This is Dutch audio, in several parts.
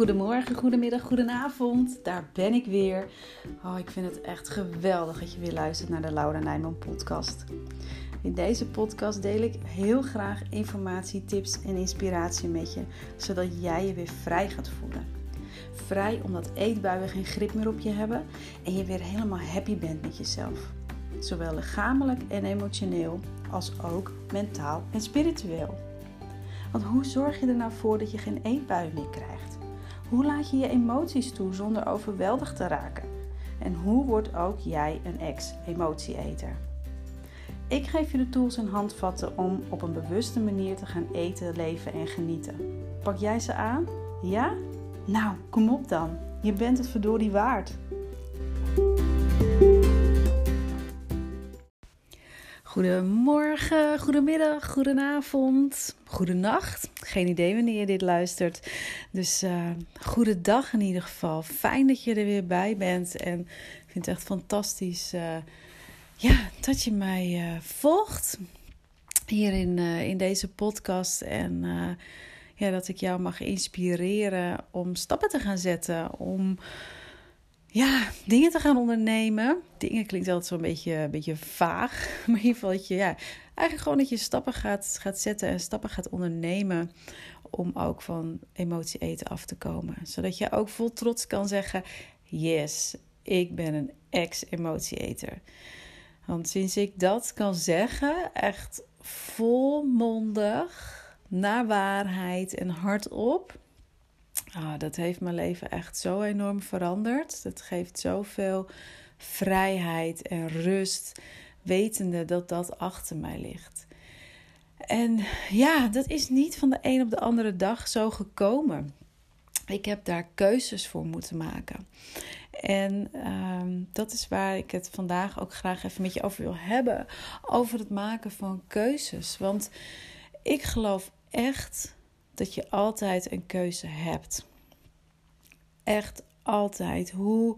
Goedemorgen, goedemiddag, goedenavond. Daar ben ik weer. Oh, ik vind het echt geweldig dat je weer luistert naar de Laura Nijman podcast. In deze podcast deel ik heel graag informatie, tips en inspiratie met je, zodat jij je weer vrij gaat voelen. Vrij omdat eetbuien geen grip meer op je hebben en je weer helemaal happy bent met jezelf. Zowel lichamelijk en emotioneel als ook mentaal en spiritueel. Want hoe zorg je er nou voor dat je geen eetbuien meer krijgt? Hoe laat je je emoties toe zonder overweldigd te raken? En hoe wordt ook jij een ex-emotieeter? Ik geef je de tools en handvatten om op een bewuste manier te gaan eten, leven en genieten. Pak jij ze aan? Ja? Nou, kom op dan. Je bent het verdorie waard. Goedemorgen, goedemiddag, goedenavond, goedenacht. Geen idee wanneer je dit luistert. Dus uh, goede dag in ieder geval. Fijn dat je er weer bij bent. En ik vind het echt fantastisch uh, ja, dat je mij uh, volgt hier in, in deze podcast. En ja, dat ik jou mag inspireren om stappen te gaan zetten. Om ja, dingen te gaan ondernemen. Dingen klinkt altijd zo'n beetje, een beetje vaag. Maar in ieder geval dat je, ja, eigenlijk gewoon dat je stappen gaat, gaat zetten en stappen gaat ondernemen. Om ook van emotie eten af te komen. Zodat je ook vol trots kan zeggen: Yes, ik ben een ex-emotieeter. Want sinds ik dat kan zeggen, echt volmondig, naar waarheid en hardop Ah, dat heeft mijn leven echt zo enorm veranderd. Dat geeft zoveel vrijheid en rust, wetende dat dat achter mij ligt. En ja, dat is niet van de een op de andere dag zo gekomen. Ik heb daar keuzes voor moeten maken. En ehm, dat is waar ik het vandaag ook graag even met je over wil hebben. Over het maken van keuzes. Want ik geloof echt dat je altijd een keuze hebt. Echt altijd. Hoe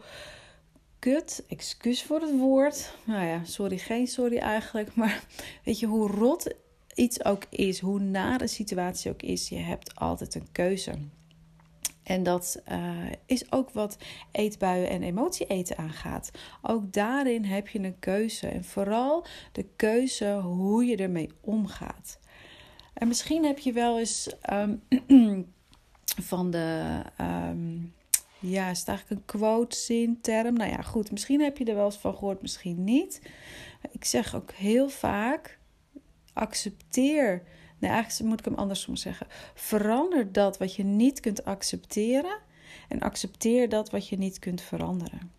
kut, excuus voor het woord. Nou ja, sorry, geen sorry eigenlijk. Maar weet je, hoe rot iets ook is, hoe nare situatie ook is, je hebt altijd een keuze. En dat uh, is ook wat eetbuien en emotie eten aangaat. Ook daarin heb je een keuze. En vooral de keuze hoe je ermee omgaat. En misschien heb je wel eens um, van de. Um, ja, is het eigenlijk een quote, zin, term? Nou ja, goed. Misschien heb je er wel eens van gehoord, misschien niet. Ik zeg ook heel vaak: accepteer. Nee, eigenlijk moet ik hem andersom zeggen. Verander dat wat je niet kunt accepteren. En accepteer dat wat je niet kunt veranderen.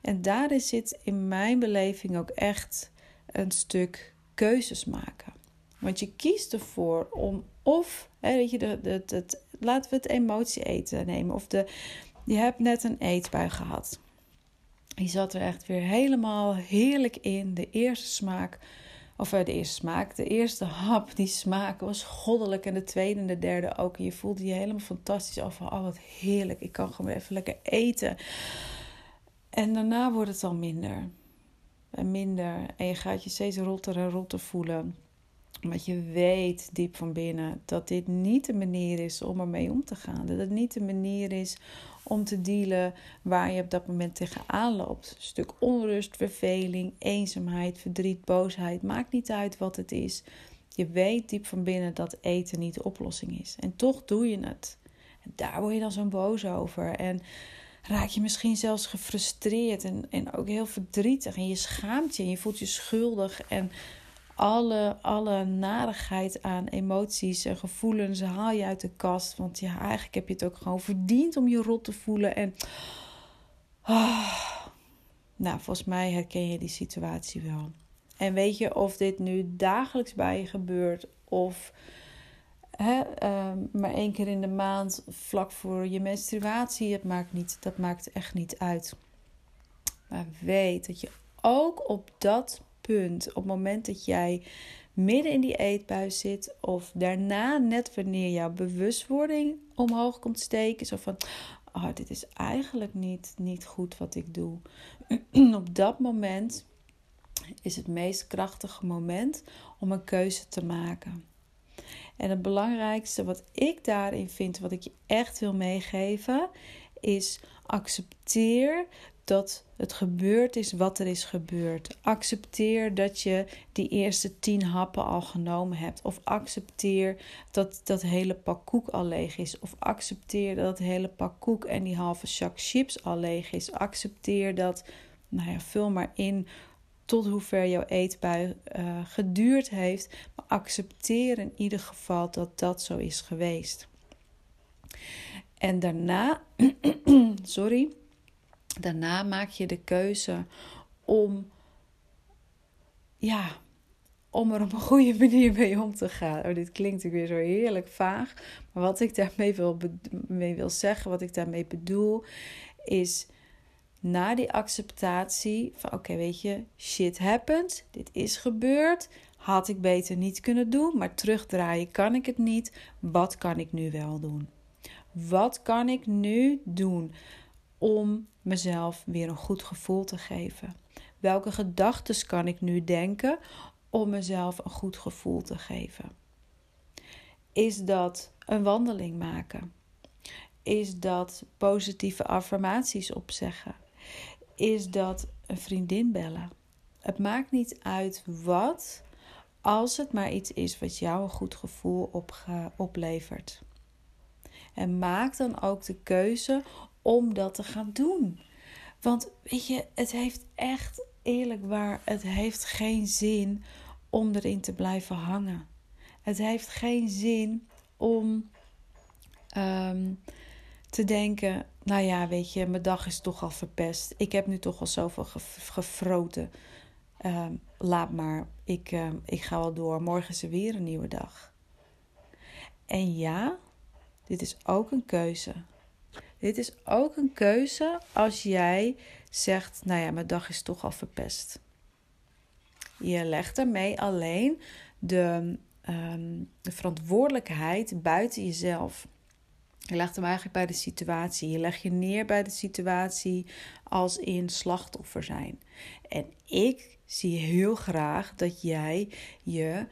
En daarin zit in mijn beleving ook echt een stuk keuzes maken. Want je kiest ervoor om of, hè, je, de, laten we het emotie eten nemen. Of de, je hebt net een eetbui gehad. Je zat er echt weer helemaal heerlijk in. De eerste smaak, of eh, de eerste smaak, de eerste hap, die smaak was goddelijk. En de tweede en de derde ook. En je voelde je helemaal fantastisch af. Oh, wat heerlijk. Ik kan gewoon even lekker eten. En daarna wordt het al minder. En minder. En je gaat je steeds rotter en rotter voelen. Want je weet diep van binnen dat dit niet de manier is om ermee om te gaan. Dat het niet de manier is om te dealen waar je op dat moment tegenaan loopt. Een stuk onrust, verveling, eenzaamheid, verdriet, boosheid. Maakt niet uit wat het is. Je weet diep van binnen dat eten niet de oplossing is. En toch doe je het. En daar word je dan zo boos over. En raak je misschien zelfs gefrustreerd en, en ook heel verdrietig. En je schaamt je en je voelt je schuldig. En alle, alle narigheid aan emoties en gevoelens haal je uit de kast. Want ja, eigenlijk heb je het ook gewoon verdiend om je rot te voelen. En ah, nou, volgens mij herken je die situatie wel. En weet je of dit nu dagelijks bij je gebeurt of hè, ehm, maar één keer in de maand vlak voor je menstruatie, het maakt niet, dat maakt echt niet uit. Maar weet dat je ook op dat punt, op het moment dat jij midden in die eetbuis zit, of daarna, net wanneer jouw bewustwording omhoog komt steken, zo van: oh, dit is eigenlijk niet, niet goed wat ik doe. op dat moment is het meest krachtige moment om een keuze te maken. En het belangrijkste wat ik daarin vind, wat ik je echt wil meegeven, is accepteer dat het gebeurd is wat er is gebeurd. Accepteer dat je die eerste tien happen al genomen hebt. Of accepteer dat dat hele pak koek al leeg is. Of accepteer dat het hele pak koek en die halve zak chips al leeg is. Accepteer dat, nou ja, vul maar in tot hoever jouw eetbui uh, geduurd heeft. Maar accepteer in ieder geval dat dat zo is geweest. En daarna, sorry, daarna maak je de keuze om, ja, om er op een goede manier mee om te gaan. Oh, dit klinkt natuurlijk weer zo heerlijk vaag. Maar wat ik daarmee wil, mee wil zeggen, wat ik daarmee bedoel, is na die acceptatie van oké, weet je, shit happens, dit is gebeurd, had ik beter niet kunnen doen, maar terugdraaien kan ik het niet. Wat kan ik nu wel doen? Wat kan ik nu doen om mezelf weer een goed gevoel te geven? Welke gedachten kan ik nu denken om mezelf een goed gevoel te geven? Is dat een wandeling maken? Is dat positieve affirmaties opzeggen? Is dat een vriendin bellen? Het maakt niet uit wat, als het maar iets is wat jou een goed gevoel oplevert. En maak dan ook de keuze om dat te gaan doen. Want weet je, het heeft echt eerlijk waar, het heeft geen zin om erin te blijven hangen. Het heeft geen zin om ehm, te denken: nou ja, weet je, mijn dag is toch al verpest. Ik heb nu toch al zoveel gefroten. Uh, laat maar, ik, uh, ik ga wel door. Morgen is er weer een nieuwe dag. En ja, dit is ook een keuze. Dit is ook een keuze als jij zegt: Nou ja, mijn dag is toch al verpest. Je legt daarmee alleen de, um, de verantwoordelijkheid buiten jezelf. Je legt hem eigenlijk bij de situatie. Je legt je neer bij de situatie als in slachtoffer zijn. En ik zie heel graag dat jij je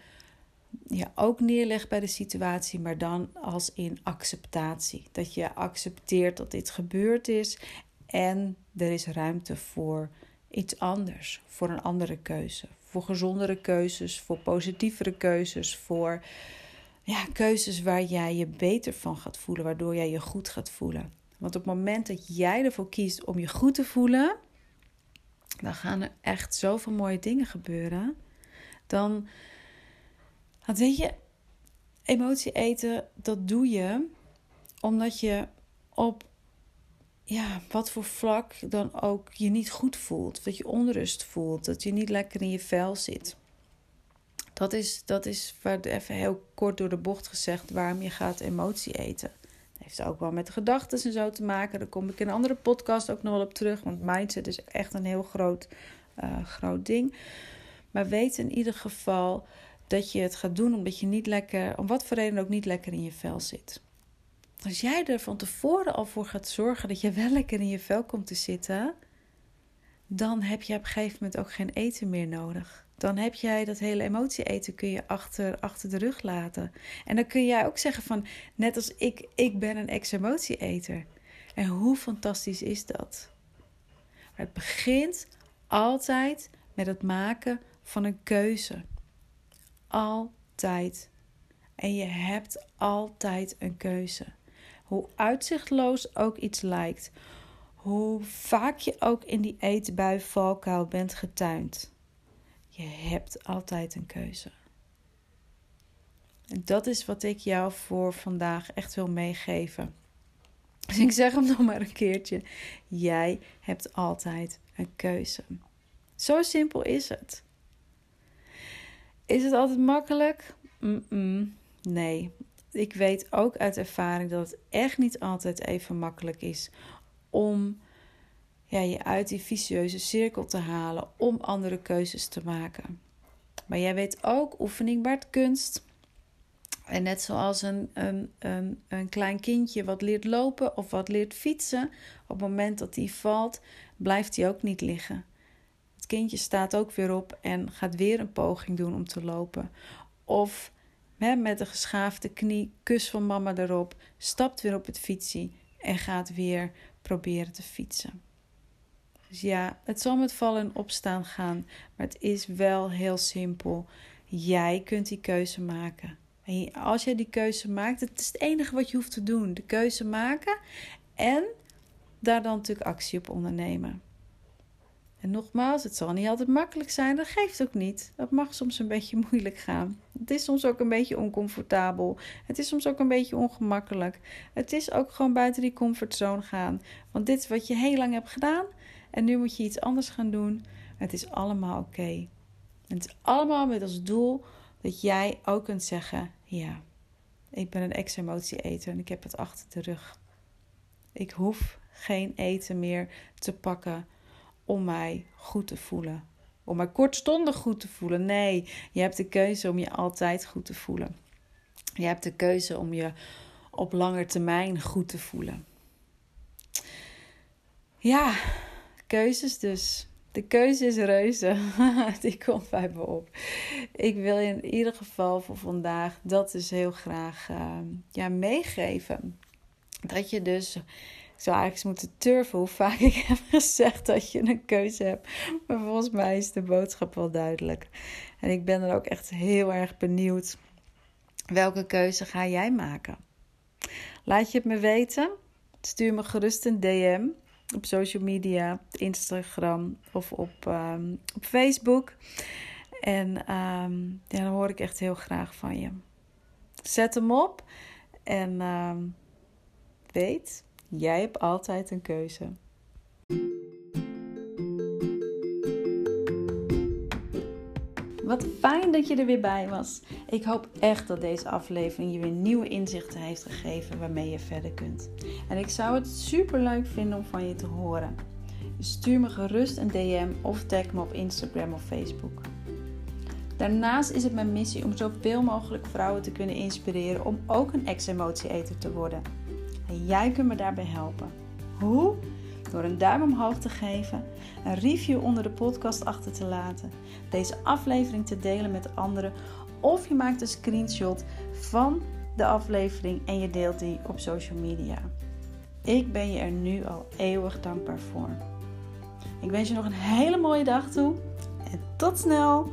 je ook neerlegt bij de situatie, maar dan als in acceptatie. Dat je accepteert dat dit gebeurd is en er is ruimte voor iets anders, voor een andere keuze, voor gezondere keuzes, voor positievere keuzes, voor ja, keuzes waar jij je beter van gaat voelen, waardoor jij je goed gaat voelen. Want op het moment dat jij ervoor kiest om je goed te voelen, dan gaan er echt zoveel mooie dingen gebeuren. Dan want weet je, emotie eten, dat doe je omdat je op ja, wat voor vlak dan ook je niet goed voelt. Dat je onrust voelt, dat je niet lekker in je vel zit. Dat is, dat is even heel kort door de bocht gezegd waarom je gaat emotie eten. Dat heeft ook wel met gedachten en zo te maken. Daar kom ik in een andere podcast ook nog wel op terug. Want mindset is echt een heel groot, uh, groot ding. Maar weet in ieder geval dat je het gaat doen omdat je niet lekker, om wat voor reden ook niet lekker in je vel zit. Als jij er van tevoren al voor gaat zorgen dat je wel lekker in je vel komt te zitten, dan heb je op een gegeven moment ook geen eten meer nodig. Dan heb jij dat hele emotie eten kun je achter, achter de rug laten. En dan kun jij ook zeggen van, net als ik, ik ben een ex-emotie-eter. En hoe fantastisch is dat? Het begint altijd met het maken van een keuze. Altijd. En je hebt altijd een keuze. Hoe uitzichtloos ook iets lijkt, hoe vaak je ook in die eetbui valkuil bent getuind, je hebt altijd een keuze. En dat is wat ik jou voor vandaag echt wil meegeven. Dus ik zeg hem nog maar een keertje. Jij hebt altijd een keuze. Zo simpel is het. Is het altijd makkelijk? Nee. Ik weet ook uit ervaring dat het echt niet altijd even makkelijk is om ja, je uit die vicieuze cirkel te halen, om andere keuzes te maken. Maar jij weet ook, oefening baart kunst. En net zoals een, een, een, een klein kindje wat leert lopen of wat leert fietsen, op het moment dat die valt, blijft hij ook niet liggen kindje staat ook weer op en gaat weer een poging doen om te lopen. Of met een geschaafde knie, kus van mama erop, stapt weer op het fietsie en gaat weer proberen te fietsen. Dus ja, het zal met vallen en opstaan gaan, maar het is wel heel simpel. Jij kunt die keuze maken. En als jij die keuze maakt, het is het enige wat je hoeft te doen: de keuze maken en daar dan natuurlijk actie op ondernemen. En nogmaals, het zal niet altijd makkelijk zijn, dat geeft ook niet. Het mag soms een beetje moeilijk gaan. Het is soms ook een beetje oncomfortabel. Het is soms ook een beetje ongemakkelijk. Het is ook gewoon buiten die comfortzone gaan. Want dit is wat je heel lang hebt gedaan en nu moet je iets anders gaan doen. Het is allemaal oké. Het is allemaal met als doel dat jij ook kunt zeggen: Ja, ik ben een ex-emotie-eter en ik heb het achter de rug. Ik hoef geen eten meer te pakken om mij goed te voelen. Om mij kortstondig goed te voelen. Nee, je hebt de keuze om je altijd goed te voelen. Je hebt de keuze om je op lange termijn goed te voelen. Ja, keuzes dus. De keuze is reuze. Die komt bij me op. Ik wil je in ieder geval voor vandaag dat dus heel graag uh, ja, meegeven. Dat je dus zou eigenlijk moeten turven hoe vaak ik heb gezegd dat je een keuze hebt. Maar volgens mij is de boodschap wel duidelijk. En ik ben er ook echt heel erg benieuwd. Welke keuze ga jij maken? Laat je het me weten. Stuur me gerust een DM op social media, Instagram of op, um, op Facebook. En um, ja, dan hoor ik echt heel graag van je. Zet hem op en um, weet, jij hebt altijd een keuze. Wat fijn dat je er weer bij was. Ik hoop echt dat deze aflevering je weer nieuwe inzichten heeft gegeven waarmee je verder kunt. En ik zou het super leuk vinden om van je te horen. stuur me gerust een DM of tag me op Instagram of Facebook. Daarnaast is het mijn missie om zoveel mogelijk vrouwen te kunnen inspireren om ook een ex-emotie-eter te worden. Jij kunt me daarbij helpen. Hoe? door een duim omhoog te geven, een review onder de podcast achter te laten, deze aflevering te delen met anderen of je maakt een screenshot van de aflevering en je deelt die op social media. Ik ben je er nu al eeuwig dankbaar voor. Ik wens je nog een hele mooie dag toe en tot snel!